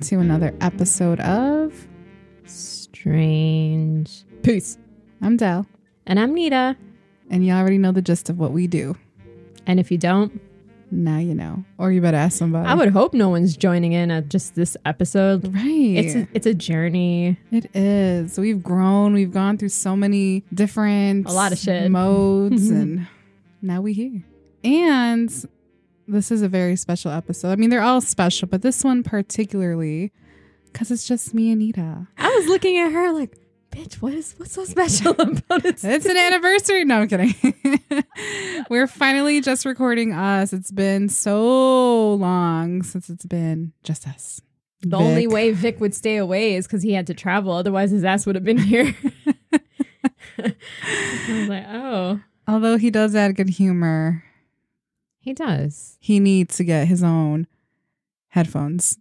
to another episode of Strange. Peace. I'm Del, And I'm Nita. and you already know the gist of what we do. And if you don't, Now you know, or you better ask somebody. I would hope no one's joining in at just this episode. right. It's a, it's a journey. It is. We've grown. We've gone through so many different A lot of shit. modes, and now we here. And this is a very special episode. I mean, they're all special, but this one particularly because it's just me and Nita. I was looking at her like, bitch, what is what's so special about it? It's an anniversary. No, I'm kidding. We're finally just recording us. It's been so long since it's been just us. The only way Vic would stay away is because he had to travel. Otherwise, his ass would have been here. I was like, oh, Although he does add good humor, he does. he needs to get his own headphones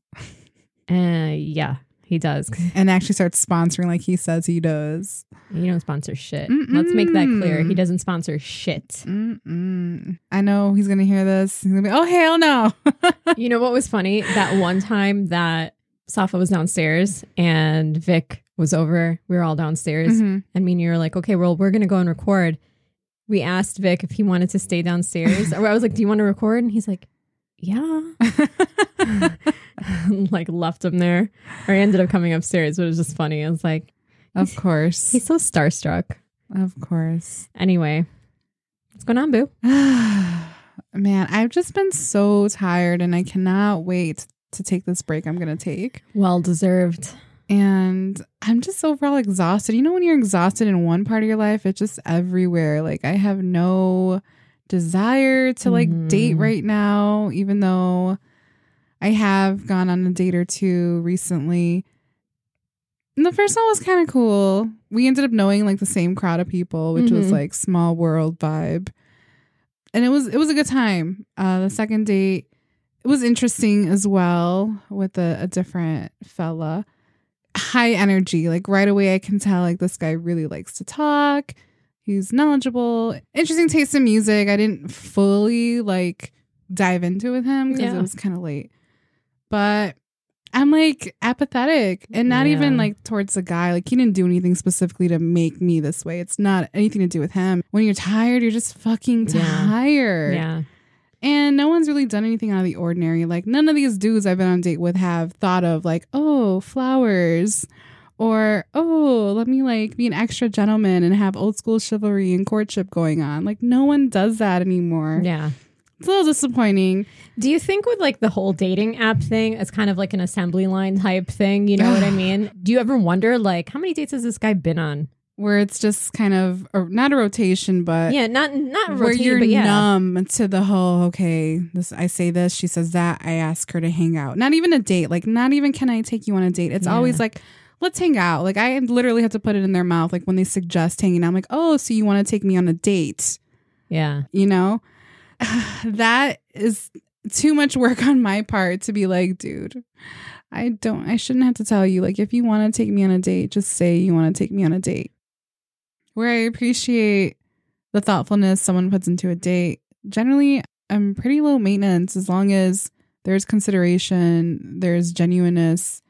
Uh, yeah, he does. and actually starts sponsoring like he says he does. You don't sponsor shit. Let's make that clear. He doesn't sponsor shit. Mm-mm. I know he's gonna hear this. He's gonna be, oh hell no. you know what was funny? That one time that Safa was downstairs and Vic was over. We were all downstairs. Mhm. And me and you were like, okay, well, we're going to go and record. We asked Vic if he wanted to stay downstairs. I was like, do you want to record? And he's like, yeah. like left him there. Or he ended up coming upstairs, but it was just funny. I was like, of course, he's so starstruck. of course. Anyway, what's going on, boo? Man, I've just been so tired and I cannot wait to take this break I'm going to take. Well deserved. And I'm just overall exhausted. You know, when you're exhausted in one part of your life, it's just everywhere. Like, I have no desire to like Mhm. date right now, even though I have gone on a date or two recently. And the first one was kind of cool. We ended up knowing like the same crowd of people, which was Mhm. like small world vibe. And it was it was a good time. Uh the second date it was interesting as well with a, a different fella. High energy. Like right away I can tell like this guy really likes to talk. He's knowledgeable. Interesting taste in music. I didn't fully like dive into with him because Yeah. it was kind of late. But I'm like apathetic and not Yeah. even like towards the guy. Like he didn't do anything specifically to make me this way. It's not anything to do with him. When you're tired, you're just fucking Yeah. tired. Yeah. And no one's really done anything out of the ordinary. Like none of these dudes I've been on date with have thought of like, oh, flowers. Or, oh, let me like be an extra gentleman and have old school chivalry and courtship going on. Like no one does that anymore. Yeah. It's a little disappointing. Do you think with like the whole dating app thing, it's kind of like an assembly line type thing? You know what I mean? Do you ever wonder like how many dates has this guy been on? Where it's just kind of or not a rotation, but Yeah, not not where you're yeah. numb to the whole okay this i say this she says that i ask her to hang out not even a date like not even can i take you on a date it's Yeah. always like let's hang out like i literally have to put it in their mouth like when they suggest hanging out i'm like oh so you want to take me on a date Yeah. you know that is too much work on my part to be like dude i don't i shouldn't have to tell you like if you want to take me on a date just say you want to take me on a date where i appreciate the thoughtfulness someone puts into a date generally i'm pretty low maintenance as long as there's consideration there's genuineness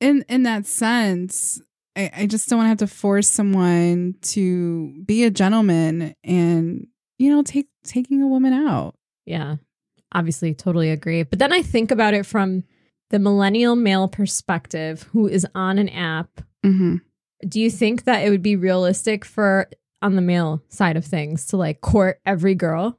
in in that sense I, I just don't want to have to force someone to be a gentleman and you know take taking a woman out Yeah. Obviously, totally agree. But then I think about it from the millennial male perspective who is on an app. mm-hmm. Do you think that it would be realistic for on the male side of things to like court every girl?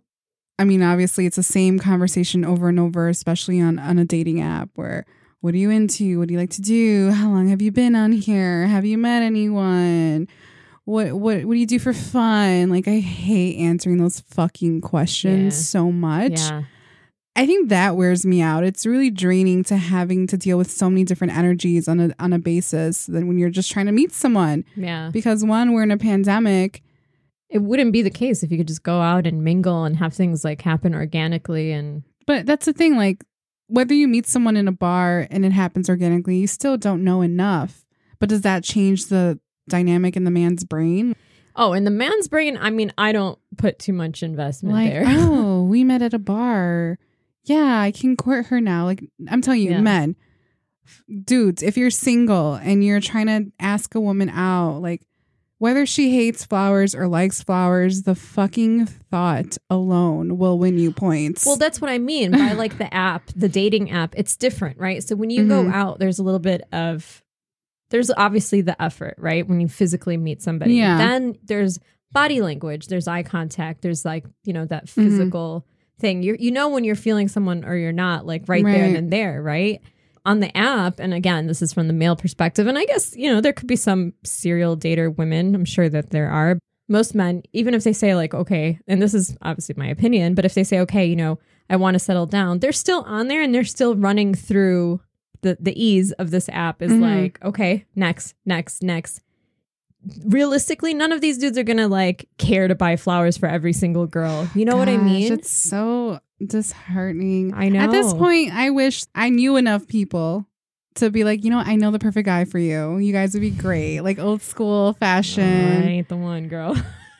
I mean, obviously, it's the same conversation over and over, especially on, on a dating app where what are you into? What do you like to do? How long have you been on here? Have you met anyone? What what what do you do for fun? Like I hate answering those fucking questions Yeah. so much. Yeah. I think that wears me out. It's really draining to having to deal with so many different energies on a on a basis than when you're just trying to meet someone. Yeah. Because one, we're in a pandemic. It wouldn't be the case if you could just go out and mingle and have things like happen organically and But that's the thing, like whether you meet someone in a bar and it happens organically, you still don't know enough. But does that change the dynamic in the man's brain? Oh, in the man's brain, I mean, I don't put too much investment Like, there. oh, we met at a bar. Yeah, I can court her now. Like I'm telling you, Yeah. men, dudes, if you're single and you're trying to ask a woman out, like whether she hates flowers or likes flowers, the fucking thought alone will win you points. Well, that's what I mean by like the app, the dating app. It's different, right? So when you go Mhm. out, there's a little bit of, there's obviously the effort, right? When you physically meet somebody. Yeah. Then there's body language, there's eye contact, there's like, you know, that Mm-hmm. physical thing. You you know when you're feeling someone or you're not, like right, there and then there, right? On the app, and again, this is from the male perspective, and I guess, you know, there could be some serial dater women. I'm sure that there are. Most men, even if they say, like, okay, and this is obviously my opinion, but if they say, okay, you know, I want to settle down, they're still on there and they're still running through the the ease of this app is Mhm. like, okay, next, next, next. Realistically, none of these dudes are gonna like care to buy flowers for every single girl. You know what I mean? It's so disheartening. I know. At this point, I wish I knew enough people to be like, you know, I know the perfect guy for you. You guys would be great, like old school I fashion. ain't the one, girl.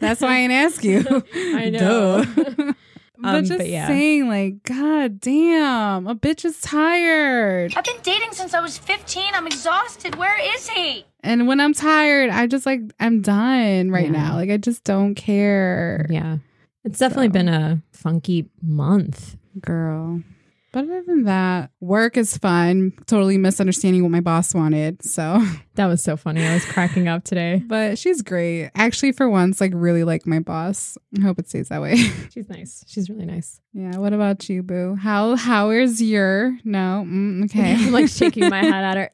That's why I didn't ask you. I know. Duh. but Um, just but yeah. saying, like, God damn, a bitch is tired. I've been dating since I was 15. I'm exhausted. Where is he? And when I'm tired, I just like I'm done right Yeah. now. Like I just don't care. yeah. It's definitely So. been a funky month. Girl. But other than that, work is fun. Totally misunderstanding what my boss wanted. So, That was so funny. I was cracking up today. but she's great. Actually, for once, like really like my boss. I hope it stays that way. She's nice. She's really nice. yeah. What about you, Boo? How how is your no? Mm, okay. I'm like shaking my head at her.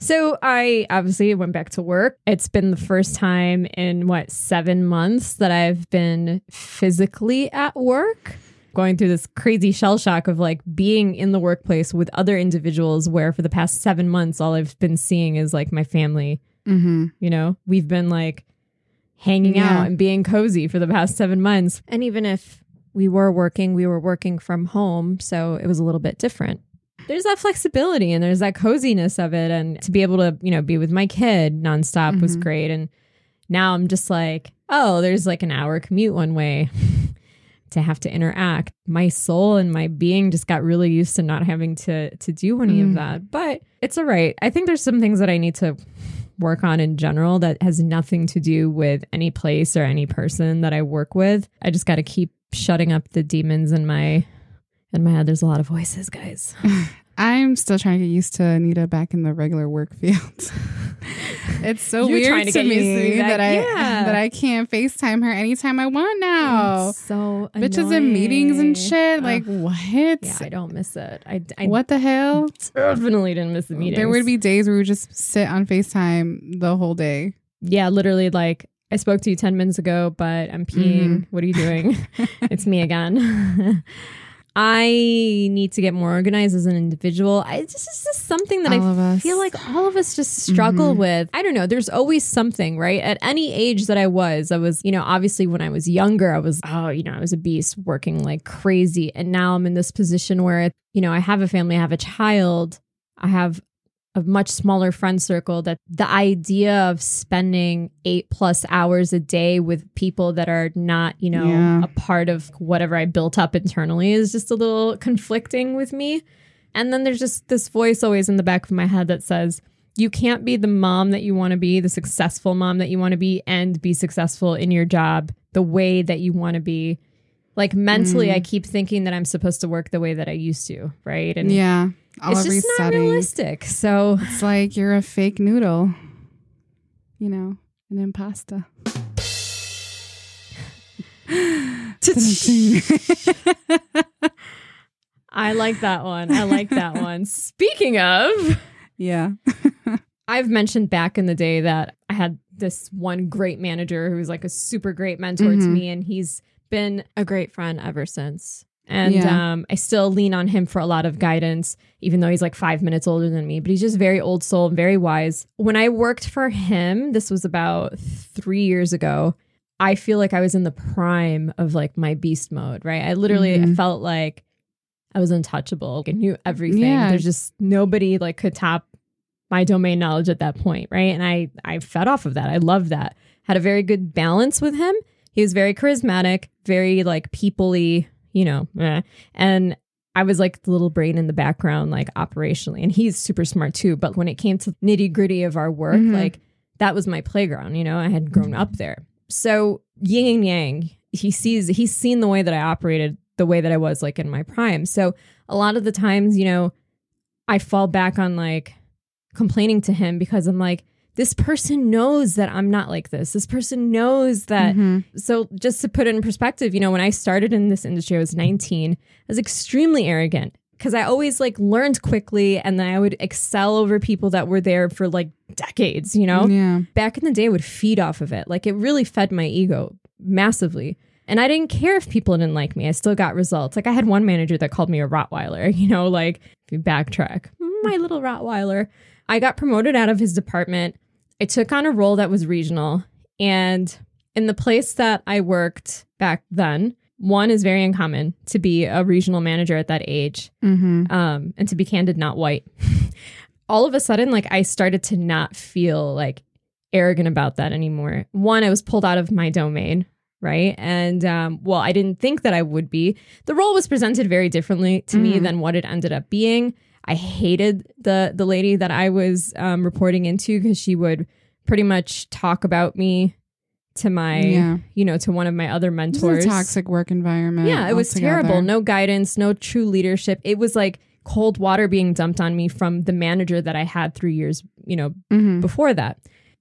So I obviously went back to work. It's been the first time in what seven months that I've been physically at work. Going through this crazy shell shock of like being in the workplace with other individuals where for the past seven months all I've been seeing is like my family. mm-hmm. You know, we've been like hanging Yeah. out and being cozy for the past seven months. And even if we were working, we were working from home. So it was a little bit different. There's that flexibility and there's that coziness of it. And to be able to, you know, be with my kid nonstop was Mhm. great. And now I'm just like, oh, there's like an hour commute one way to have to interact. My soul and my being just got really used to not having to to do any of Mm. that. But it's all right. I think there's some things that I need to work on in general that has nothing to do with any place or any person that I work with. I just got to keep shutting up the demons in my in my head. There's a lot of voices, guys. I'm still trying to get used to Anita back in the regular work field. it's so You're weird to to, get used to me back- that I yeah. that I can't FaceTime her anytime I want now. It's so Bitches in meetings and annoying. shit. Ugh. Like what? yeah, I don't miss it. I, I what the hell? definitely didn't miss the meetings. There would be days where we would just sit on FaceTime the whole day. yeah, literally like I spoke to you 10 minutes ago, but I'm peeing. Mhm. What are you doing? it's me again. I need to get more organized as an individual. I this is just something that All I feel like all of us just struggle Mhm. with. I don't know. There's always something, right? At any age that I was, I was, you know, obviously when I was younger, I was, oh, you know, I was a beast working like crazy. And now I'm in this position where, you know, I have a family, I have a child, I have a much smaller friend circle that the idea of spending eight plus hours a day with people that are not, you know, Yeah. a part of whatever I built up internally is just a little conflicting with me. And then there's just this voice always in the back of my head that says, you can't be the mom that you want to be, the successful mom that you want to be, and be successful in your job the way that you want to be. Like mentally, Mm. I keep thinking that I'm supposed to work the way that I used to, right? And yeah. All it's just not realistic. So It's like you're a fake noodle. You know, an impasta. I like that one. I like that one. Speaking of, yeah. I've mentioned back in the day that I had this one great manager who was like a super great mentor to Mhm. me, and he's been a great friend ever since. And Yeah. um, I still lean on him for a lot of guidance, even though he's like five minutes older than me. But he's just very old soul and very wise. When I worked for him, this was about three years ago. I feel like I was in the prime of like my beast mode, right? I literally Mhm. felt like I was untouchable. I knew everything. Yeah. There's just nobody like could top my domain knowledge at that point, right? And I I fed off of that. I loved that. Had a very good balance with him. He was very charismatic, very like peoply, you know. eh. And I was like the little brain in the background, like operationally. And he's super smart too. But when it came to nitty gritty of our work, Mhm. like that was my playground. You know, I had grown up there. So yin and yang, he sees, he's seen the way that I operated, the way that I was like in my prime. So a lot of the times, you know, I fall back on like complaining to him because I'm like, this person knows that I'm not like this. This person knows that. Mhm. So, just to put it in perspective, you know, when I started in this industry, I was 19. I was extremely arrogant because I always like learned quickly and then I would excel over people that were there for like decades, you know? Yeah. Back in the day, I would feed off of it. Like, it really fed my ego massively. And I didn't care if people didn't like me. I still got results. Like I had one manager that called me a Rottweiler, you know, like if you backtrack, my little Rottweiler. I got promoted out of his department. I took on a role that was regional. And in the place that I worked back then, one is very uncommon to be a regional manager at that age. Mm-hmm. Um, and to be candid, not white. All of a sudden, like I started to not feel like arrogant about that anymore. One, I was pulled out of my domain, right? And um, well, I didn't think that I would be. The role was presented very differently to me Mhm. than what it ended up being. I hated the the lady that I was um, reporting into because she would pretty much talk about me to my, Yeah. you know, to one of my other mentors. a toxic work environment. Yeah, it was altogether. terrible. No guidance, no true leadership. It was like cold water being dumped on me from the manager that I had three years, you know, Mhm. before that.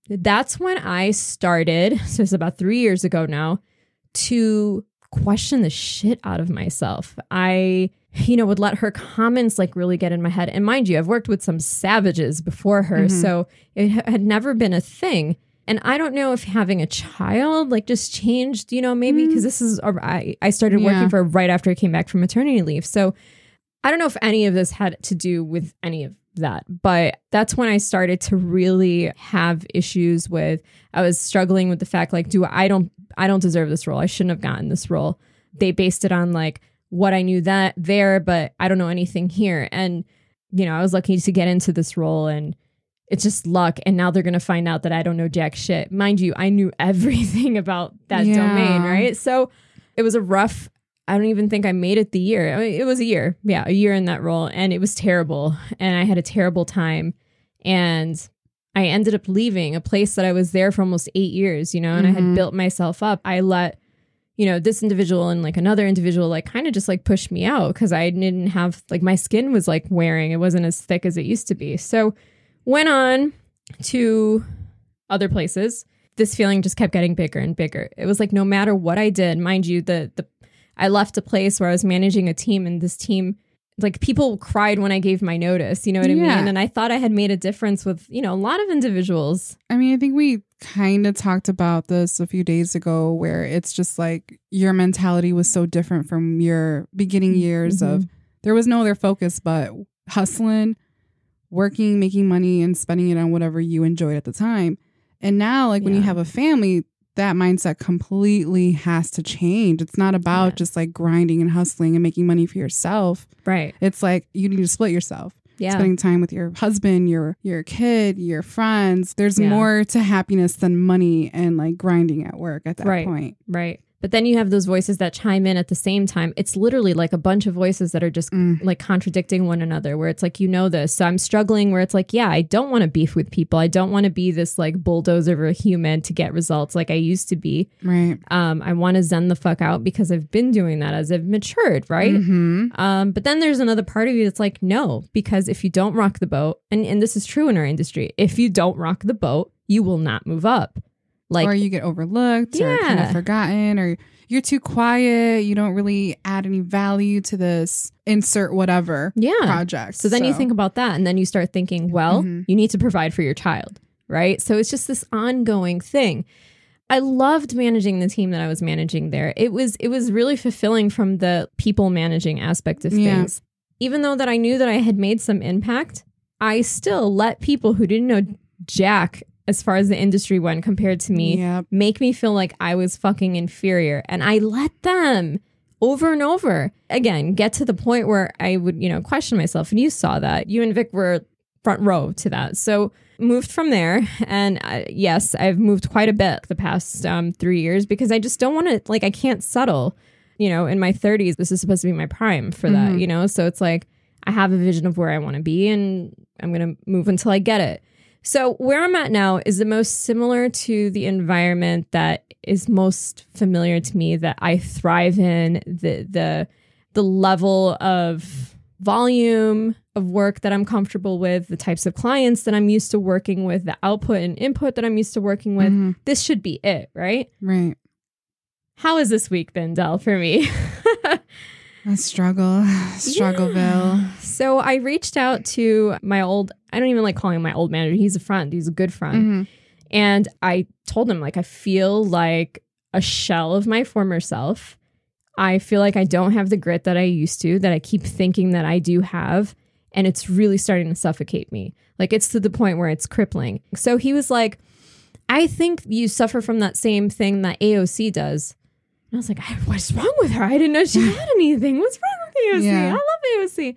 That's when I started, so it's about three years ago now, to question the shit out of myself. I, you know, would let her comments like really get in my head. And mind you, I've worked with some savages before her, Mhm. so it ha- had never been a thing. And I don't know if having a child like just changed, you know, maybe because this is, I, I started Yeah. working for her right after I came back from maternity leave. So I don't know if any of this had to do with any of that, but that's when I started to really have issues with I was struggling with the fact like do I don't I don't deserve this role. I shouldn't have gotten this role. They based it on like what I knew that there, but I don't know anything here. And you know, I was lucky to get into this role and it's just luck and now they're going to find out that I don't know jack shit. Mind you, I knew everything about that Yeah. domain, right? So it was a rough I don't even think I made it the year. I mean, it was a year. Yeah, a year in that role. And it was terrible. And I had a terrible time. And I ended up leaving a place that I was there for almost eight years, you know, and I had Mhm. built myself up. I let, you know, this individual and like another individual, like kind of just like pushed me out because I didn't have, like, my skin was like wearing. It wasn't as thick as it used to be. So went on to other places. This feeling just kept getting bigger and bigger. It was like no matter what I did, mind you, the the I left a place where I was managing a team and this team like people cried when I gave my notice, you know what I Yeah. mean? And I thought I had made a difference with, you know, a lot of individuals. I mean, I think we kind of talked about this a few days ago where it's just like your mentality was so different from your beginning mm-hmm. years of mm-hmm. there was no other focus but hustling, working, making money, and spending it on whatever you enjoyed at the time. And now, like when you have a family, that mindset completely has to change. It's not about Yeah. just like grinding and hustling and making money for yourself. Right. It's like you need to split yourself Yeah. spending time with your husband, your your kid, your friends. There's Yeah. more to happiness than money and like grinding at work at that Right. point. Right. But then you have those voices that chime in at the same time. It's literally like a bunch of voices that are just Mm. like contradicting one another, where it's like, you know, this. So I'm struggling where it's like, yeah, I don't want to beef with people. I don't want to be this like bulldozer of a human to get results like I used to be. Right. Um, I want to zen the fuck out because I've been doing that as I've matured, right? hmm Um, but then there's another part of you that's like, no, because if you don't rock the boat, and, and this is true in our industry, if you don't rock the boat, you will not move up. Like, or you get overlooked or kind of forgotten or you're too quiet. You don't really add any value to this insert whatever yeah. project. So then you think about that, and then you start thinking, well, Mhm. you need to provide for your child, right? So it's just this ongoing thing. I loved managing the team that I was managing there. It was it was really fulfilling from the people managing aspect of Yeah. things. Even though that I knew that I had made some impact, I still let people who didn't know jack as far as the industry went compared to me Yep. make me feel like I was fucking inferior. And I let them over and over again get to the point where I would, you know, question myself. And you saw that. You and Vic were front row to that. So moved from there. And uh, yes, I've moved quite a bit the past um, three years because I just don't want to, like, I can't settle. you know, in my 30s, this is supposed to be my prime for that, Mhm. you know? So it's like I have a vision of where I want to be and I'm going to move until I get it. So where I'm at now is the most similar to the environment that is most familiar to me that I thrive in, the the the level of volume of work that I'm comfortable with, the types of clients that I'm used to working with, the output and input that I'm used to working with. Mhm. This should be it, right? Right. How has this week been, Del, for me? A struggle. Struggleville. so I reached out to my old, I don't even like calling him my old manager. He's a friend, he's a good friend. Mhm. And I told him, like, I feel like a shell of my former self. I feel like I don't have the grit that I used to, that I keep thinking that I do have. And it's really starting to suffocate me. Like, it's to the point where it's crippling. So he was like, I think you suffer from that same thing that AOC does. And I was like, "I- what's wrong with her? I didn't know she had anything. What's wrong with AOC? Yeah. I love AOC.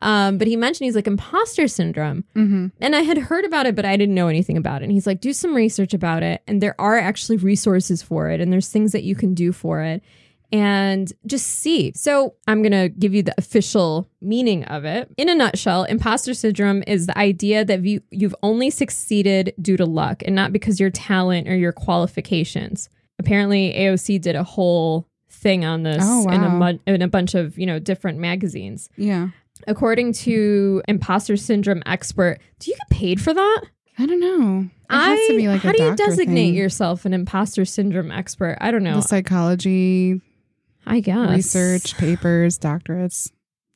Um, but he mentioned he's like imposter syndrome. Mhm. And I had heard about it, but I didn't know anything about it. And he's like, do some research about it. And there are actually resources for it, and there's things that you can do for it. And just see. So, I'm going to give you the official meaning of it. In a nutshell, imposter syndrome is the idea that you, you've only succeeded due to luck and not because your talent or your qualifications. Apparently, AOC did a whole thing on this Oh, in, a wow. mon- in a bunch of you know different magazines. Yeah. According to imposter syndrome expert, do you get paid for that? I don't know. It be like how do you designate thing. yourself an imposter syndrome expert? I don't know. The psychology, I guess research, papers, doctorates.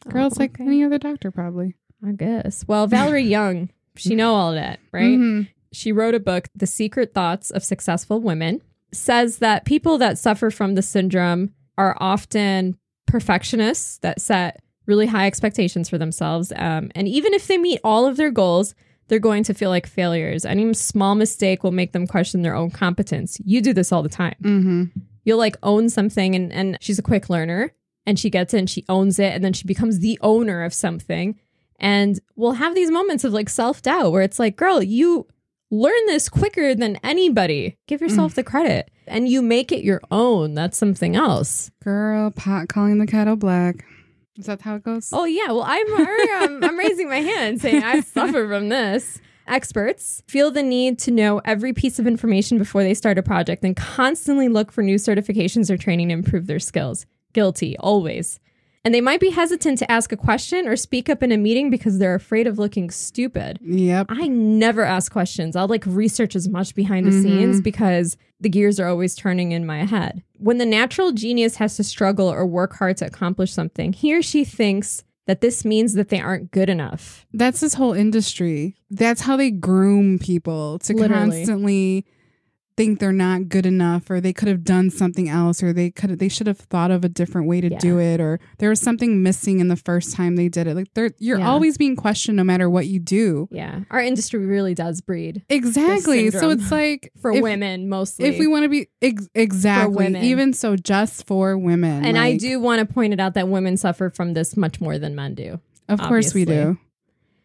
Girl, it's like any other doctor, probably. I guess. Well, Valerie Young, she know all that, right? Mhm. She wrote a book, The Secret Thoughts of Successful Women, says that people that suffer from the syndrome are often perfectionists that set really high expectations for themselves. Um, and even if they meet all of their goals, they're going to feel like failures. Any small mistake will make them question their own competence. You do this all the time. Mhm. You'll like own something, and, and she's a quick learner and she gets it and she owns it, and then she becomes the owner of something. And we'll have these moments of like self doubt where it's like, girl, you learn this quicker than anybody. Give mm. yourself the credit and you make it your own. That's something else. Girl, pot calling the kettle black. Is that how it goes? Oh, yeah. Well, I'm, I'm, um, I'm raising my hand saying I suffer from this. Experts feel the need to know every piece of information before they start a project and constantly look for new certifications or training to improve their skills. Guilty, always. And they might be hesitant to ask a question or speak up in a meeting because they're afraid of looking stupid. Yep. I never ask questions. I'll like research as much behind the Mhm. scenes because the gears are always turning in my head. When the natural genius has to struggle or work hard to accomplish something, he or she thinks that this means that they aren't good enough. That's this whole industry. That's how they groom people to Literally. constantly think they're not good enough or they could have done something else or they could they should have thought of a different way to Yeah. do it or there was something missing in the first time they did it. Like they're you're Yeah. always being questioned no matter what you do. Yeah. Our industry really does breed Exactly. So it's like for if, women mostly. If we want to be ex- exactly women. even so just for women. and I do want to point it out that women suffer from this much more than men do. Of course we do.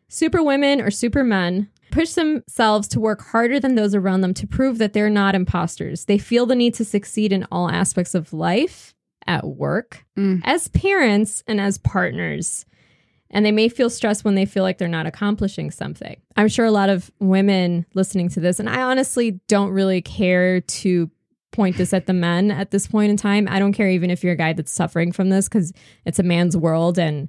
Super women or super men push themselves to work harder than those around them to prove that they're not imposters. They feel the need to succeed in all aspects of life, at work, Mm. as parents, and as partners. And they may feel stressed when they feel like they're not accomplishing something. I'm sure a lot of women listening to this, and I honestly don't really care to point this at the men at this point in time. I don't care even if you're a guy that's suffering from this because it's a man's world and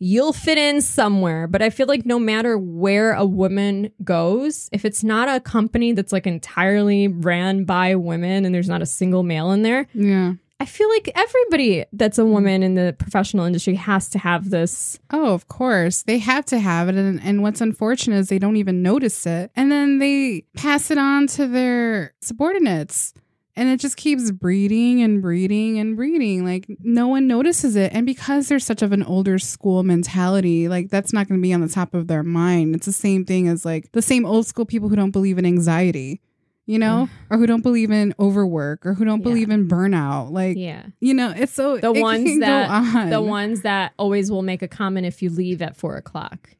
you'll fit in somewhere. But I feel like no matter where a woman goes, if it's not a company that's like entirely ran by women and there's not a single male in there, Yeah. I feel like everybody that's a woman in the professional industry has to have this. Oh, of course. They have to have it. And, and what's unfortunate is they don't even notice it. And then they pass it on to their subordinates. And it just keeps breeding and breeding and breeding. Like no one notices it. And because there's such of an older school mentality, like that's not going to be on the top of their mind. It's the same thing as like the same old school people who don't believe in anxiety, you know, mm. or who don't believe in overwork or who don't Yeah. believe in burnout. Like, Yeah. you know, it's so The it ones that on. the ones that always will make a comment if you leave at four o'clock.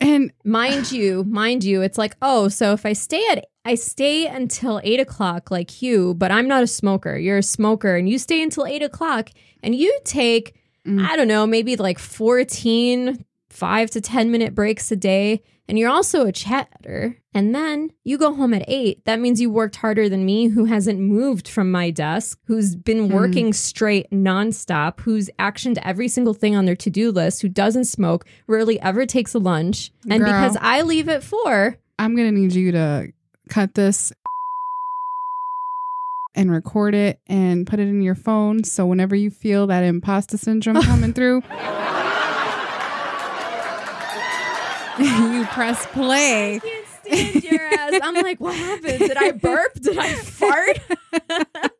And mind you, mind you, it's like, oh, so if I stay at I stay until eight o'clock like you, but I'm not a smoker. You're a smoker and you stay until eight o'clock and you take, Mm. I don't know, maybe like 14, five to 10 minute breaks a day. And you're also a chatter. And then you go home at eight. That means you worked harder than me, who hasn't moved from my desk, who's been Hmm. working straight nonstop, who's actioned every single thing on their to do list, who doesn't smoke, rarely ever takes a lunch. And Girl. because I leave at four, I'm gonna need you to cut this and record it and put it in your phone so whenever you feel that imposter syndrome coming through you press play can't stand your ass. I'm like, what happened? Did I burp? Did I fart?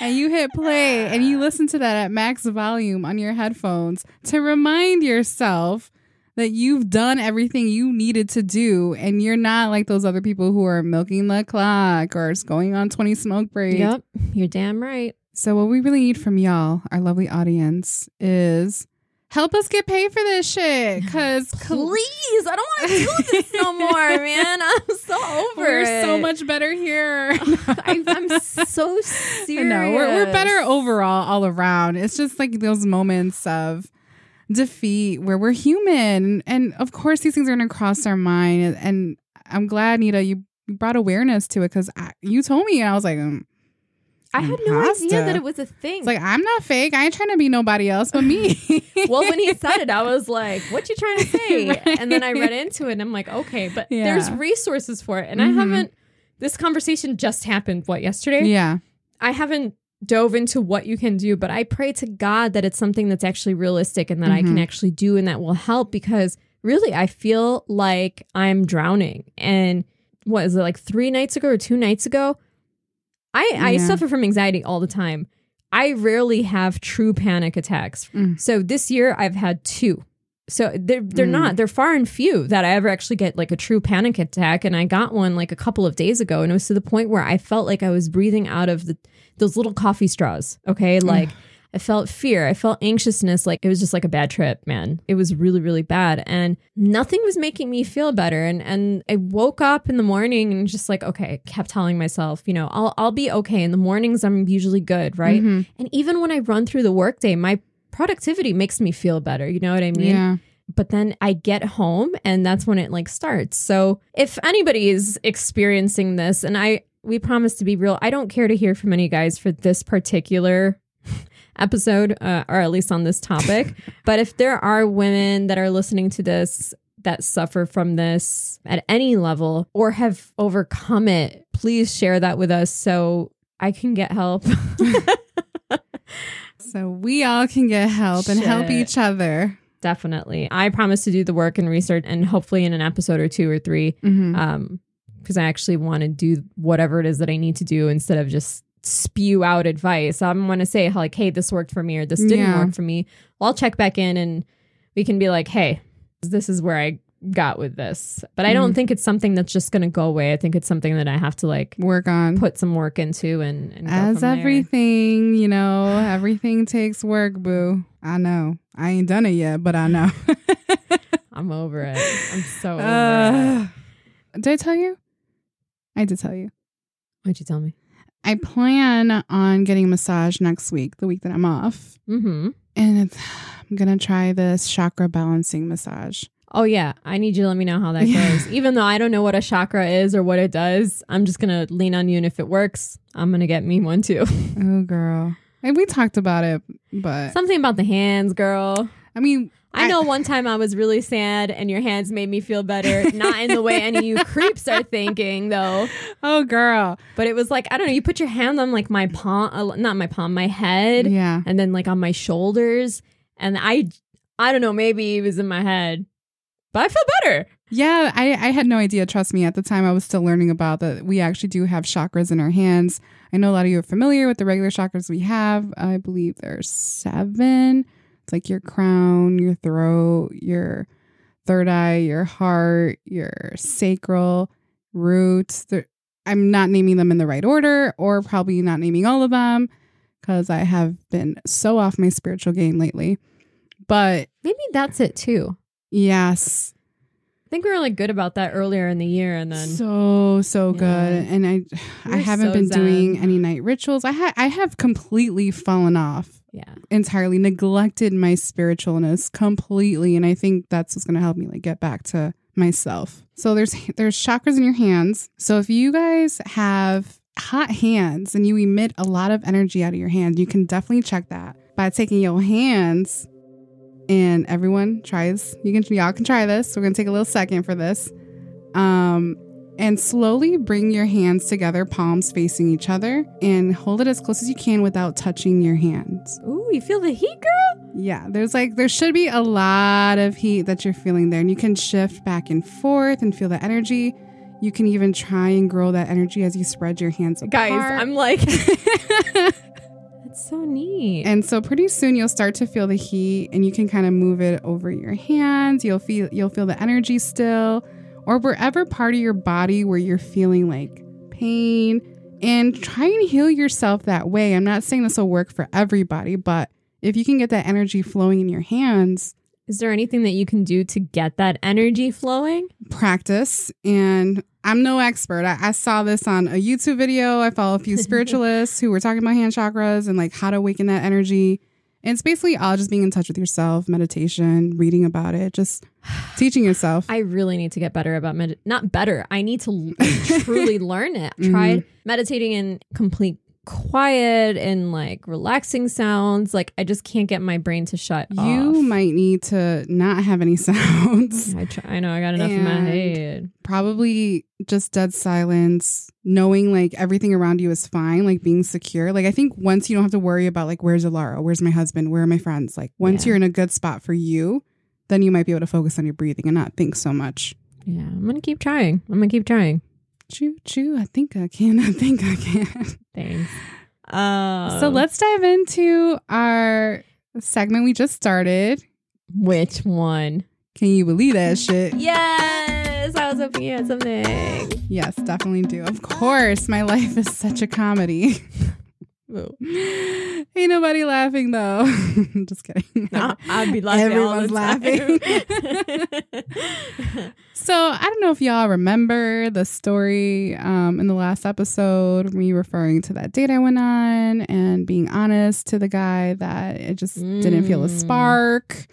and you hit play and you listen to that at max volume on your headphones to remind yourself that you've done everything you needed to do and you're not like those other people who are milking the clock or going on 20 smoke breaks. Yep, you're damn right. So what we really need from y'all, our lovely audience, is help us get paid for this shit. Cause Please, I don't want to do this no more, man. I'm so over we're it. so much better here. I, I'm so serious. no, we're, we're better overall all around. It's just like those moments of defeat where we're human. And of course, these things are going to cross our mind. And, I'm glad, Nita, you brought awareness to it because you told me, and I was like, um, I had no Pasta. idea that it was a thing. it's like, I'm not fake. I ain't trying to be nobody else but me. well, when he said it, I was like, "What you trying to say?" Right. And then I read into it, and I'm like, "Okay," but Yeah. there's resources for it, and I Mhm. haven't. This conversation just happened. What yesterday? yeah. I haven't dove into what you can do, but I pray to God that it's something that's actually realistic and that I can Mhm. actually do and that will help because really I feel like I'm drowning. And what is it like 3 nights ago or 2 nights ago? I I suffer from anxiety all the time. I rarely have true panic attacks. Mm. So this year I've had two. So they're they're Mm. not they're far and few that I ever actually get like a true panic attack. And I got one like a couple of days ago, and it was to the point where I felt like I was breathing out of the those little coffee straws. Okay, like I felt fear, I felt anxiousness. Like it was just like a bad trip, man. It was really really bad, and nothing was making me feel better. And and I woke up in the morning and just like okay, kept telling myself, you know, I'll I'll be okay. In the mornings, I'm usually good, right? Mhm. And even when I run through the workday, my productivity makes me feel better. You know what I mean? Yeah. But then I get home and that's when it like starts. So if anybody is experiencing this, and I we promise to be real, I don't care to hear from any guys for this particular episode, uh, or at least on this topic. but if there are women that are listening to this that suffer from this at any level or have overcome it, please share that with us so I can get help. So we all can get help and help each other. Definitely. I promise to do the work and research and hopefully in an episode or two or three, Mhm. um, because I actually want to do whatever it is that I need to do instead of just spew out advice. I'm going to say like, hey, this worked for me or this didn't Yeah. work for me. Well, I'll check back in and we can be like, hey, this is where I got with this. But I don't Mhm. think it's something that's just going to go away. I think it's something that I have to like Work on. put some work into and, and As from there. everything, you know, everything takes work, boo. I know. I ain't done it yet, but I know. I'm over it. I'm so over it. Uh, did I tell you? I did tell you. What'd you tell me? I plan on getting a massage next week, the week that I'm off. Mm-hmm. And it's, I'm going to try this chakra balancing massage. Oh yeah, I need you to let me know how that Yeah. goes. Even though I don't know what a chakra is or what it does, I'm just gonna lean on you, and if it works, I'm gonna get me one too. Oh, girl. And we talked about it, but Something about the hands, girl. I mean, I know one time I was really sad, and your hands made me feel better. Not in the way any of you creeps are thinking, though. Oh, girl. But it was like I don't know. You put your hand on like my palm, not my palm, my head, Yeah. and then like on my shoulders, and I, I don't know. Maybe it was in my head, but I feel better. Yeah, I, I had no idea. Trust me, at the time I was still learning about that. We actually do have chakras in our hands. I know a lot of you are familiar with the regular chakras we have. I believe there's seven. It's like your crown, your throat, your third eye, your heart, your sacral, roots. I'm not naming them in the right order, or probably not naming all of them because I have been so off my spiritual game lately. But Maybe that's it too. yes, think we were like good about that earlier in the year, and then so so good. Yeah. and i i We're haven't so been doing any night rituals. I ha- i have completely fallen off yeah, entirely neglected my spiritualness completely and i think that's what's going to help me like get back to myself. So there's there's chakras in your hands. So if you guys have hot hands and you emit a lot of energy out of your hand you can definitely check that. By taking your hands and everyone tries you can y'all can try this we're to take a little second for this um and slowly bring your hands together palms facing each other and hold it as close as you can without touching your hands Ooh, you feel the heat, girl? yeah, there's like there should be a lot of heat that you're feeling there, and you can shift back and forth and feel the energy. You can even try and grow that energy as you spread your hands apart. Guys, I'm like, that's so neat. and so pretty soon you'll start to feel the heat, and you can kind of move it over your hands. You'll feel you'll feel the energy still, or wherever part of your body where you're feeling like pain, and try and heal yourself that way. I'm not saying this will work for everybody, but if you can get that energy flowing in your hands, Is there anything that you can do to get that energy flowing? practice and I'm no expert. I, I saw this on a YouTube video. I follow a few spiritualists who were talking about hand chakras and like how to awaken that energy. And it's basically all just being in touch with yourself, meditation, reading about it, just teaching yourself. I really need to get better about med. Not better. I need to truly learn it. Mm-hmm. Tried meditating in complete quiet and like relaxing sounds. Like I just can't get my brain to shut you off. might need to not have any sounds. I try. I know. I got enough in my head. Probably just dead silence, knowing like everything around you is fine, like being secure. Like I think once you don't have to worry about like where's Alara, where's my husband, where are my friends? Like once Yeah. you're in a good spot for you, then you might be able to focus on your breathing and not think so much. Yeah, I'm gonna keep trying. I'm gonna keep trying. Choo choo, I think I can. I think I can. Thanks. Um, so let's dive into our segment we just started. Which one? Can you believe that shit? Yes, I was hoping you had something. Yes, definitely do. Of course, my life is such a comedy. Ain't nobody laughing though. Just kidding. Nah, I'd be laughing. Everyone's laughing. So I don't know if y'all remember the story um, in the last episode, me referring to that date I went on and being honest to the guy that it just didn't feel a Mm. spark.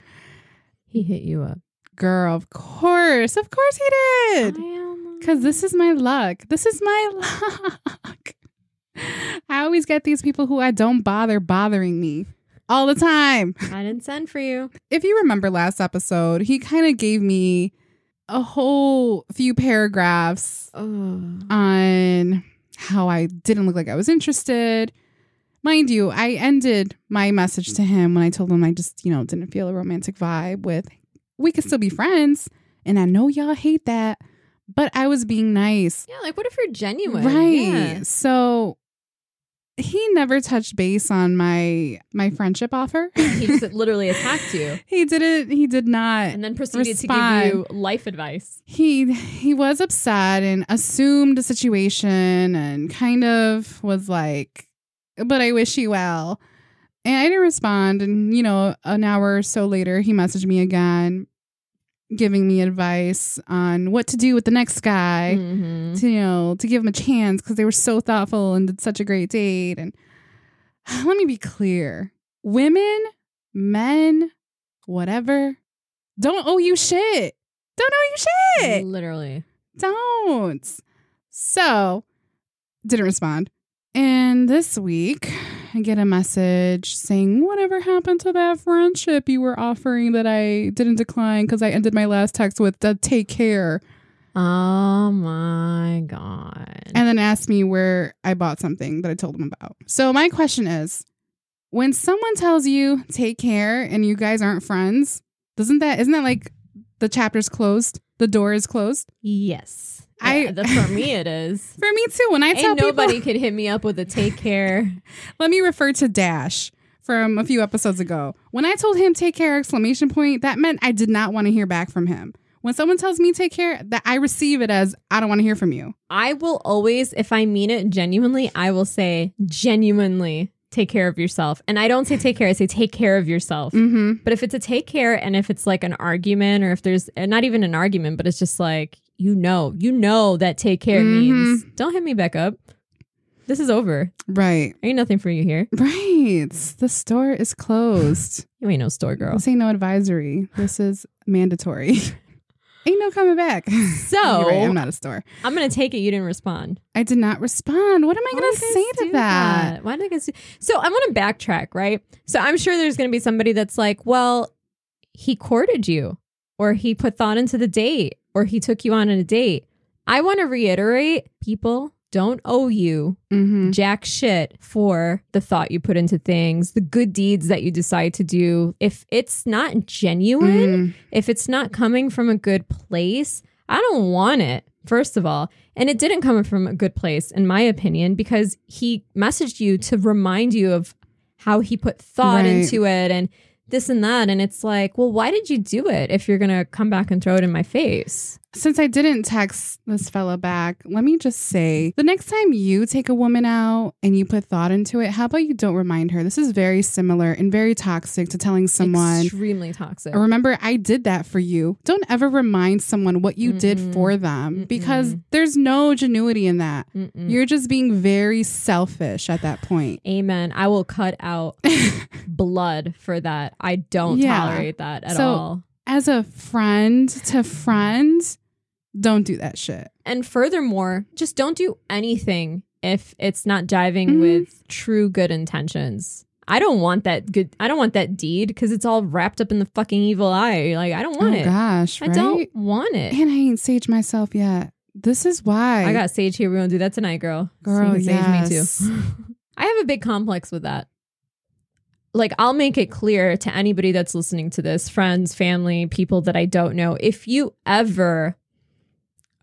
he hit you up. Girl, of course, of course he did. Because this is my luck. This is my luck. I always get these people who I don't bother bothering me all the time. I didn't send for you. If you remember last episode, he kind of gave me a whole few paragraphs Oh. on how I didn't look like I was interested. Mind you, I ended my message to him when I told him I just, you know, didn't feel a romantic vibe with we could still be friends. And I know y'all hate that, but I was being nice. Yeah, like what if you're genuine? Right. Yeah. So he never touched base on my my friendship offer. He just literally attacked you he didn't he did not and then proceeded Respond. to give you life advice. he he was upset and assumed a situation and kind of was like but i wish you well and i didn't respond and you know an hour or so later he messaged me again giving me advice on what to do with the next guy Mhm. to you know to give him a chance because they were so thoughtful and did such a great date. And let me be clear. Women men whatever don't owe you shit. Don't owe you shit. Literally. don't. So didn't respond. And this week i get a message saying whatever happened to that friendship you were offering that i didn't decline because i ended my last text with the take care Oh my god. and then asked me where I bought something that I told him about. So my question is, when someone tells you take care and you guys aren't friends, doesn't that isn't that like the chapter's closed, the door is closed? yes. I- Yeah, for me it is. For me too. When I tell Ain't nobody people, could hit me up with a take care. let me refer to Dash from a few episodes ago. When I told him take care exclamation point, that meant I did not want to hear back from him. When someone tells me take care, that I receive it as I don't want to hear from you. I will always, if I mean it genuinely, I will say genuinely take care of yourself. And I don't say take care, I say take care of yourself. Mm-hmm. But if it's a take care and if it's like an argument or if there's not even an argument, but it's just like, you know, you know that take care means mm-hmm. don't hit me back up. This is over. Right. Ain't nothing for you here. Right. The store is closed. You ain't no store girl. This ain't no advisory. This is mandatory. ain't no coming back. So right, I'm not a store. I'm gonna take it you didn't respond. I did not respond. What am I Why gonna say to do that? Why did I guys do- So I want to backtrack, right? So I'm sure there's going to be somebody that's like, well, he courted you, or he put thought into the date, or he took you on a date. I want to reiterate, people don't owe you Mm-hmm. jack shit for the thought you put into things, the good deeds that you decide to do. If it's not genuine, Mm. if it's not coming from a good place, I don't want it, first of all. And it didn't come from a good place, in my opinion, because he messaged you to remind you of how he put thought Right. into it and this and that. And it's like, well, why did you do it if you're going to come back and throw it in my face? Since I didn't text this fella back, let me just say the next time you take a woman out and you put thought into it, how about you don't remind her? This is very similar and very toxic to telling someone, Extremely toxic. Remember, I did that for you. Don't ever remind someone what you did Mm-mm. for them because Mm-mm. there's no genuity in that. Mm-mm. You're just being very selfish at that point. Amen. I will cut out blood for that. I don't Yeah. tolerate that at So- all. As a friend to friend, don't do that shit. And furthermore, just don't do anything if it's not jiving Mhm. with true good intentions. I don't want that good I don't want that deed because it's all wrapped up in the fucking evil eye. Like I don't want oh it. gosh, I right? don't want it. And I ain't sage myself yet. This is why I got sage here. We're gonna do that tonight, girl. So you girl. can sage me yes. too. I have a big complex with that. Like, I'll make it clear to anybody that's listening to this friends, family, people that I don't know if you ever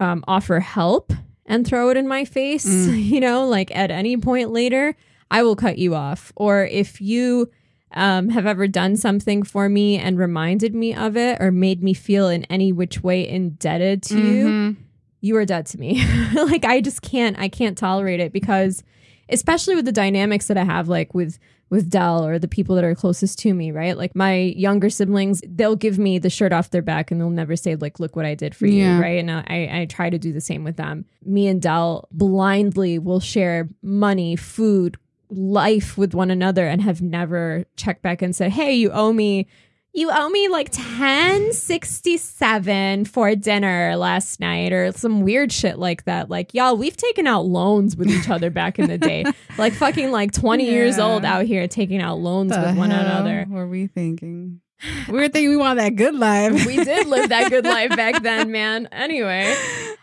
um, offer help and throw it in my face, Mm. you know, like at any point later, I will cut you off. Or if you um, have ever done something for me and reminded me of it or made me feel in any which way indebted to you, Mhm. you are dead to me. like I just can't I can't tolerate it because especially with the dynamics that I have like with with Del or the people that are closest to me, right? Like my younger siblings, they'll give me the shirt off their back and they'll never say like look what I did for Yeah. you, right? And uh, I I try to do the same with them. Me and Del blindly will share money, food, life with one another and have never checked back and said, "Hey, you owe me you owe me like 1067 for dinner last night or some weird shit like that. Like, y'all, we've taken out loans with each other back in the day. like fucking like 20 years old out here taking out loans The with one another. Were we thinking? We were thinking we want that good life. We did live that good life back then, man. Anyway.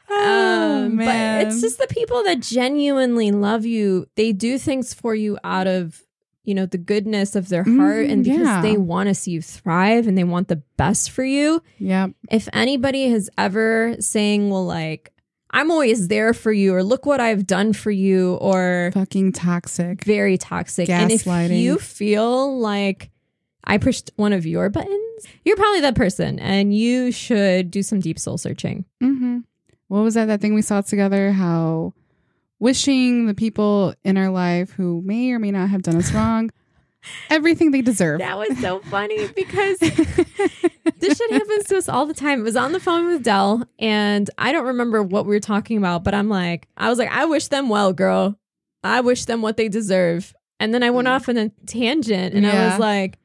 oh, Um, but it's just the people that genuinely love you. They do things for you out of, you know, the goodness of their heart Mhm, and because yeah. they want to see you thrive and they want the best for you. Yep. If anybody has ever saying, well, like, I'm always there for you, or look what I've done for you, or Fucking toxic. very toxic. And if you feel like I pushed one of your buttons, you're probably that person and you should do some deep soul searching. hmm What was that? That thing we saw together? How wishing the people in our life who may or may not have done us wrong everything they deserve. That was so funny because this shit happens to us all the time. It was on the phone with Del and I don't remember what we were talking about, but I'm like, I was like, I wish them well, girl. I wish them what they deserve. And then I went mm. off on a tangent and I was like,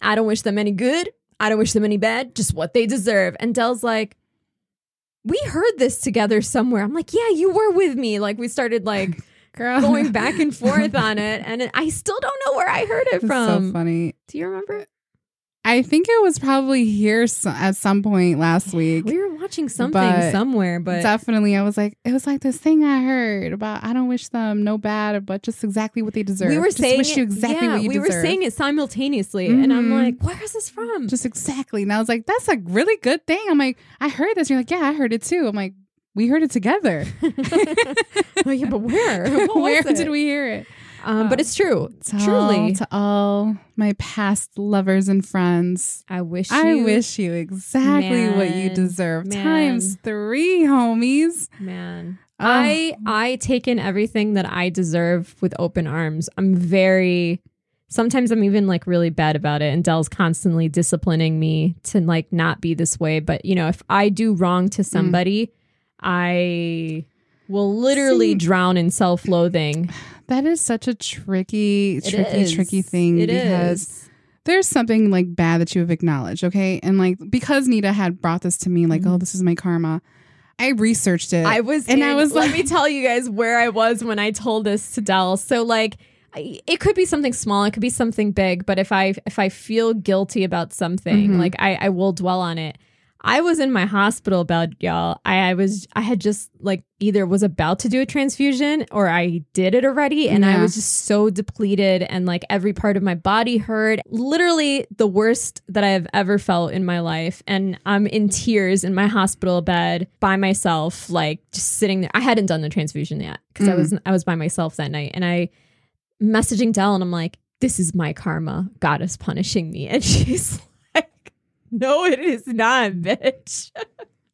I don't wish them any good. I don't wish them any bad, just what they deserve. And Del's like, we heard this together somewhere. I'm like, yeah, you were with me. Like we started like Girl. going back and forth on it. And it- I still don't know where I heard it It's from. so funny. Do you remember? I think it was probably here so- at some point last week. We were watching something But somewhere, but Definitely, I was like, it was like this thing I heard about. I don't wish them no bad, but just exactly what they deserve. we were just saying wish you it- exactly yeah, what you we deserve. were saying it simultaneously, and I'm Mhm. like, where is this from? just exactly. And I was like, that's a really good thing. I'm like, I heard this. You're like, yeah, I heard it too. I'm like, we heard it together. oh yeah, but where? Where it? did we hear it? Um, but it's true. To Truly, all, to all my past lovers and friends, I wish. I you, wish you exactly what you deserve man. times three, homies. man. I I take in everything that I deserve with open arms. I'm very sometimes I'm even like really bad about it and Del's constantly disciplining me to like not be this way, but you know, if I do wrong to somebody, I will literally See- drown in self-loathing. That is such a tricky, It tricky, is. tricky thing It because is. there's something like bad that you have acknowledged, okay? And like because Nita had brought this to me, like, oh, this is my karma. I researched it. Mm-hmm. I was and in- I was let like, me tell you guys where I was when I told this to Del. So like it could be something small, it could be something big, but if I if I feel guilty about something, Mhm. like I, I will dwell on it. I was in my hospital bed, y'all. I, I was I had just like either was about to do a transfusion or I did it already and I was just so depleted and like every part of my body hurt. Literally the worst that I have ever felt in my life. And I'm in tears in my hospital bed by myself, like just sitting there. I hadn't done the transfusion yet because I Mm. was I was by myself that night and I messaging Del and I'm like, this is my karma. God is punishing me. And she's like, no, it is not, bitch.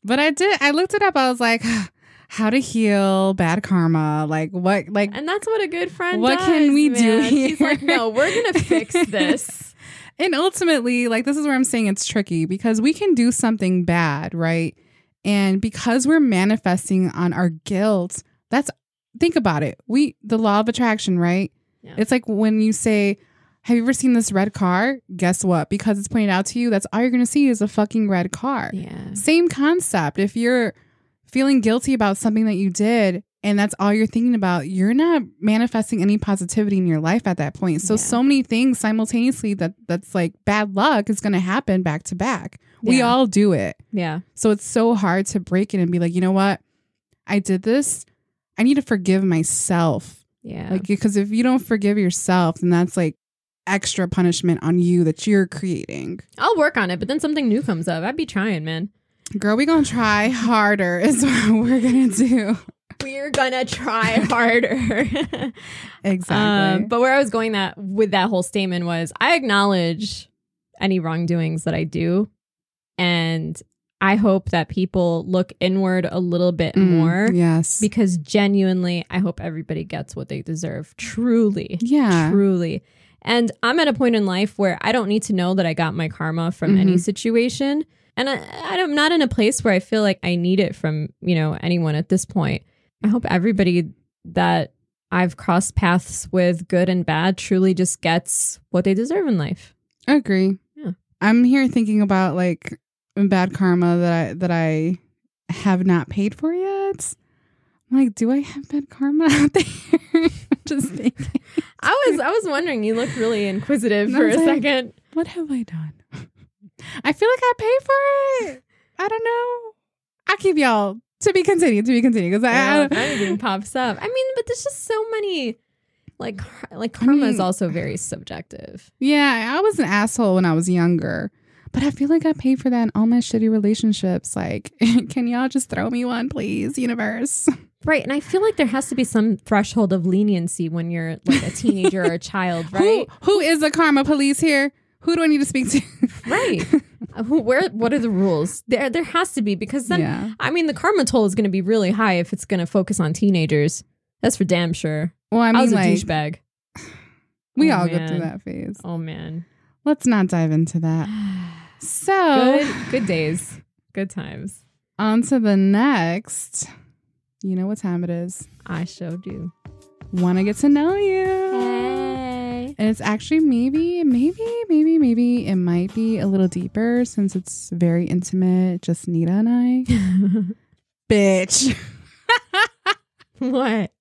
but I did. I looked it up. I was like, how to heal bad karma? Like what? Like And that's what a good friend What does, can we do man. She's here? like, no, we're gonna fix this. And ultimately, like this is where I'm saying it's tricky because we can do something bad, right? And because we're manifesting on our guilt, that's think about it. We the law of attraction, right? Yeah. It's like when you say, "Have you ever seen this red car?" Guess what? Because it's pointed out to you, that's all you're going to see is a fucking red car. yeah. Same concept. If you're feeling guilty about something that you did and that's all you're thinking about, you're not manifesting any positivity in your life at that point. So Yeah. so many things simultaneously that that's like bad luck is going to happen back to back. We all do it. Yeah. So it's so hard to break it and be like, "You know what? I did this. I need to forgive myself." Yeah. Like because if you don't forgive yourself, then that's like extra punishment on you that you're creating. I'll work on it, but then something new comes up. I'd be trying, man. Girl, we gonna try harder is what we're gonna do. We're gonna try harder. Exactly. Um, but where I was going that with that whole statement was I acknowledge any wrongdoings that I do, and I hope that people look inward a little bit Mm, more Yes. because genuinely, I hope everybody gets what they deserve. Truly, yeah. truly. And I'm at a point in life where I don't need to know that I got my karma from any Mhm. situation. And I, I'm not in a place where I feel like I need it from, you know, anyone at this point. I hope everybody that I've crossed paths with, good and bad, truly just gets what they deserve in life. I agree. Yeah. I'm here thinking about like bad karma that I that I have not paid for yet. I'm like, do I have bad karma out there? Just thinking, I was I was wondering, you looked really inquisitive for a saying- second. what have I done? I feel like I paid for it. I don't know. I'll keep y'all to be continued, to be continued. Because I, Yeah, I if anything pops up. I mean, but there's just so many like like I karma is also very subjective. Yeah, I was an asshole when I was younger, but I feel like I paid for that in all my shitty relationships. Like, can y'all just throw me one, please, universe? Right. And I feel like there has to be some threshold of leniency when you're like a teenager or a child, right? Who, who is the karma police here? Who do I need to speak to? right. Uh, Who where what are the rules? There there has to be because then yeah. I mean the karma toll is gonna be really high if it's gonna focus on teenagers. That's for damn sure. Well, I I, mean, was a like, douchebag. we Oh, all go through that phase. Oh man. Let's not dive into that. So, Good good days. Good times. on to the next. You know what time it is. I showed you. Want to get to know you. Hey. And it's actually maybe, maybe, maybe, maybe it might be a little deeper since it's very intimate, just Nita and I. Bitch. what?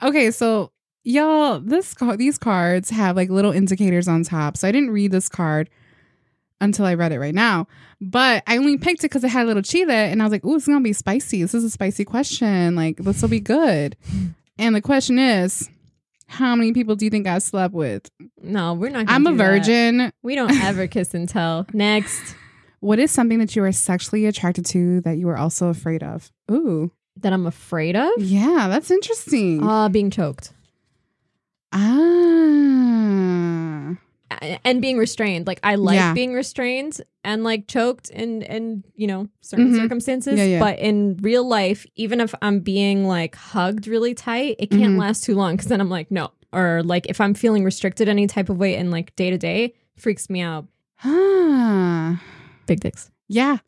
Okay, so y'all, this these cards have like little indicators on top. So I didn't read this card until I read it right now. But I only picked it because it had a little chile, and I was like, "Ooh, it's gonna be spicy. This is a spicy question. Like, this will be good." And the question is, how many people do you think I slept with? No, we're not I'm a do that. virgin. We don't ever kiss and tell. Next. What is something that you are sexually attracted to that you are also afraid of? Ooh, That I'm afraid of? yeah, that's interesting. Uh being choked. ah, and being restrained. Like I like Yeah. being restrained and like choked in in you know certain Mhm. circumstances. Yeah, yeah. But in real life, even if I'm being like hugged really tight, it can't Mhm. last too long because then I'm like no. Or like if I'm feeling restricted any type of way in like day to day, freaks me out. Ah. Big dicks. Yeah.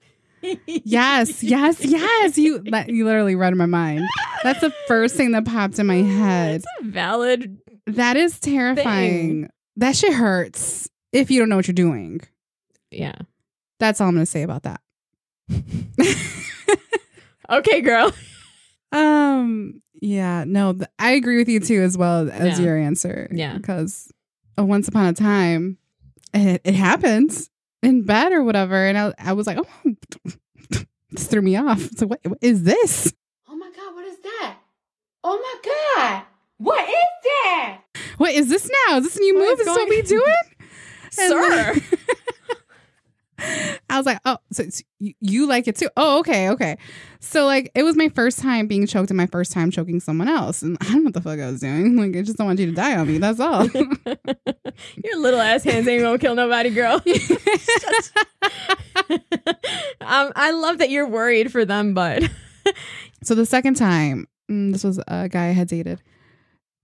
Yes, yes, yes. You that, you literally read my mind. That's the first thing that popped in my head. Valid. That is terrifying. That shit hurts if you don't know what you're doing. Yeah. That's all I'm going to say about that. Okay, girl. um yeah, no, th- I agree with you too as well as Yeah. your answer. Yeah. Because uh, once upon a time it, it happens in bed or whatever and I, I was like, "Oh, this threw me off." So what, what is this? Oh my god, what is that? Oh my god, what is that? What is this now? Is this a new move? is Is this what we doing? Sir. I was like, oh, so it's, you, you like it too? Oh, okay, okay. So like, it was my first time being choked and my first time choking someone else, and I don't know what the fuck I was doing. Like, I just don't want you to die on me. That's all. Your little ass hands ain't gonna kill nobody, girl. um, I love that you're worried for them, but so the second time, mm, this was a guy I had dated.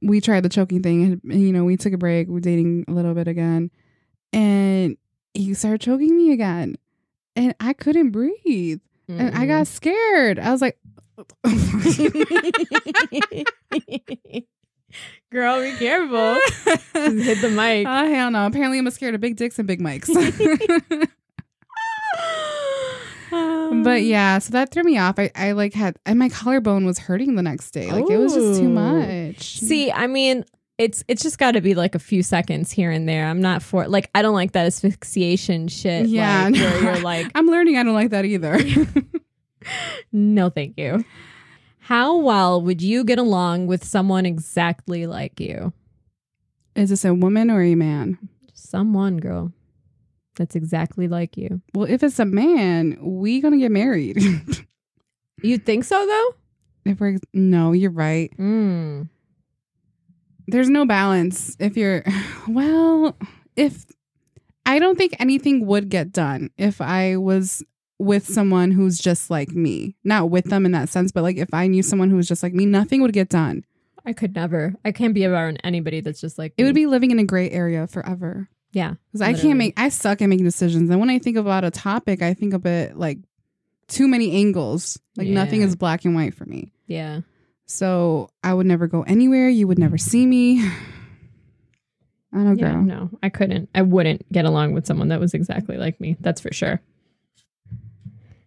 We tried the choking thing, and you know, we took a break. We were dating a little bit again, and he started choking me again, and I couldn't breathe. and I got scared. I was like, Girl, be careful. Hit the mic. Oh hell no! Apparently, I'm scared of big dicks and big mics. but yeah, so that threw me off. I, I like had and my collarbone was hurting the next day. Like it was just too Ooh. much. See, I mean, it's it's just got to be like a few seconds here and there. I'm not for like I don't like that asphyxiation shit. Yeah, like, no. where you're like, I'm learning. I don't like that either. no, thank you. How well would you get along with someone exactly like you? Is this a woman or a man? Someone, girl, that's exactly like you. Well, if it's a man, we gonna get married. You think so though? if we're no, you're right. Mm. there's no balance if you're well if i don't think anything would get done if i was with someone who's just like me not with them in that sense but like if i knew someone who was just like me nothing would get done I could never. I can't be around anybody that's just like it would be living in a gray area forever yeah. because i can't make i suck at making decisions and when i think about a topic i think of it like too many angles like nothing is black and white for me Yeah. so i would never go anywhere you would never see me i don't Yeah, girl no, I couldn't. I wouldn't get along with someone that was exactly like me. That's for sure.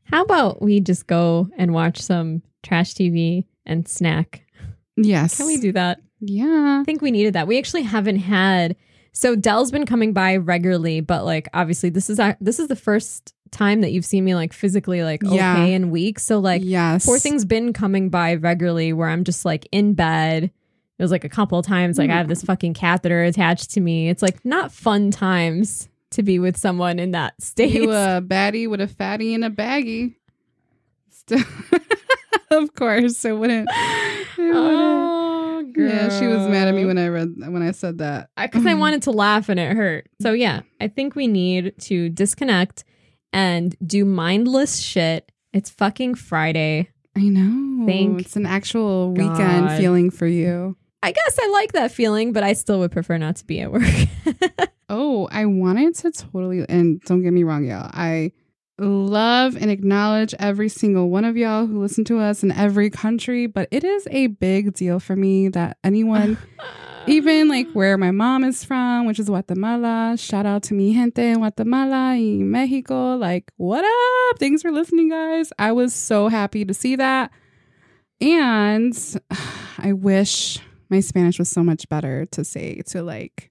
How about we just go and watch some trash TV and snack? yes Can we do that? yeah I think we needed that. We actually haven't had. So Del's been coming by regularly, but like obviously this is our, this is the first time that you've seen me like physically like Yeah. okay in weeks. So like yes. poor thing's been coming by regularly where I'm just like in bed. It was like a couple of times like I have this mm. fucking catheter attached to me. It's like not fun times to be with someone in that state. You a baddie with a fatty and a baggie. Still, of course, it wouldn't. it wouldn't- oh, girl. yeah, she was mad at me when I read when I said that. because I wanted to laugh and it hurt. So yeah, I think we need to disconnect and do mindless shit. It's fucking Friday. I know. Thank it's an actual weekend feeling for you. I guess I like that feeling, but I still would prefer not to be at work. Oh, I wanted to totally, and don't get me wrong, y'all. I love and acknowledge every single one of y'all who listen to us in every country, but it is a big deal for me that anyone, even like where my mom is from, which is Guatemala, shout out to mi gente in Guatemala y Mexico. Like, what up? Thanks for listening, guys. I was so happy to see that. And I wish my Spanish was so much better to say, to like,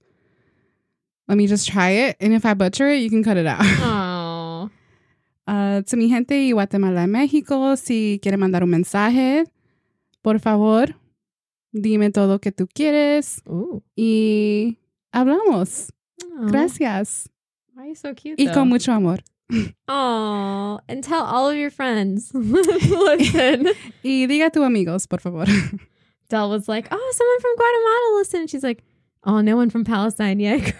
let me just try it. And if I butcher it, you can cut it out. Uh, to mi gente y Guatemala y México, si quiere mandar un mensaje, por favor, dime todo lo que tú quieres Ooh. y hablamos. Gracias. Why are you so cute? Y though? con mucho amor. Aw. And tell all of your friends. Listen. Y diga a tus amigos, por favor. Del was like, oh, someone from Guatemala listened. She's like, oh, no one from Palestine yet.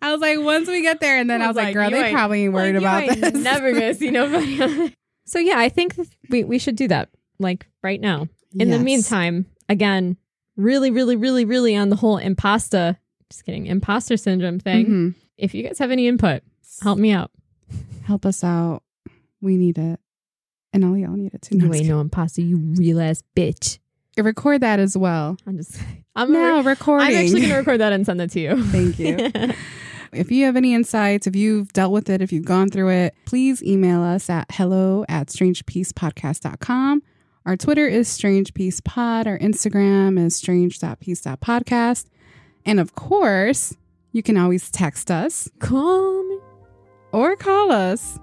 Girl." was like, once we get there, and then I was, like, girl, they probably ain't worried about this. Never gonna see nobody. so yeah, I think we we should do that like right now. In the Yes. meantime, again, really, really, really, really on the whole impasta, just kidding, imposter syndrome thing. Mhm. If you guys have any input, help me out. help us out. We need it, and all y'all need it too. No, I'm no imposter, you real ass bitch. record that as well. I'm just, I'm, Now gonna, recording. I'm actually gonna record that and send that to you. Thank you. If you have any insights, if you've dealt with it, if you've gone through it, please email us at hello at strangepeacepodcast.com. Our Twitter is strangepeacepod. Our Instagram is strange.peace.podcast. And of course, you can always text us Call me. or call us.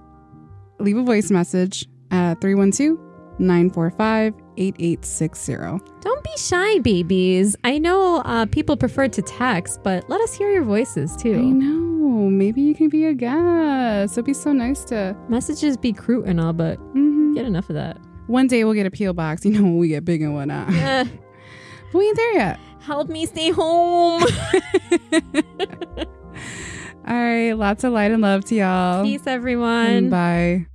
Leave a voice message at 312 945 8860. Don't be shy, babies. I know uh, people prefer to text, but let us hear your voices too. I know. Maybe you can be a guest. It'd be so nice to. Messages be crude and all, but Mhm. get enough of that. One day we'll get a P.O. box, you know, when we get big and whatnot. Eh, But we ain't there yet. help me stay home. All right. Lots of light and love to y'all. Peace, everyone. Bye.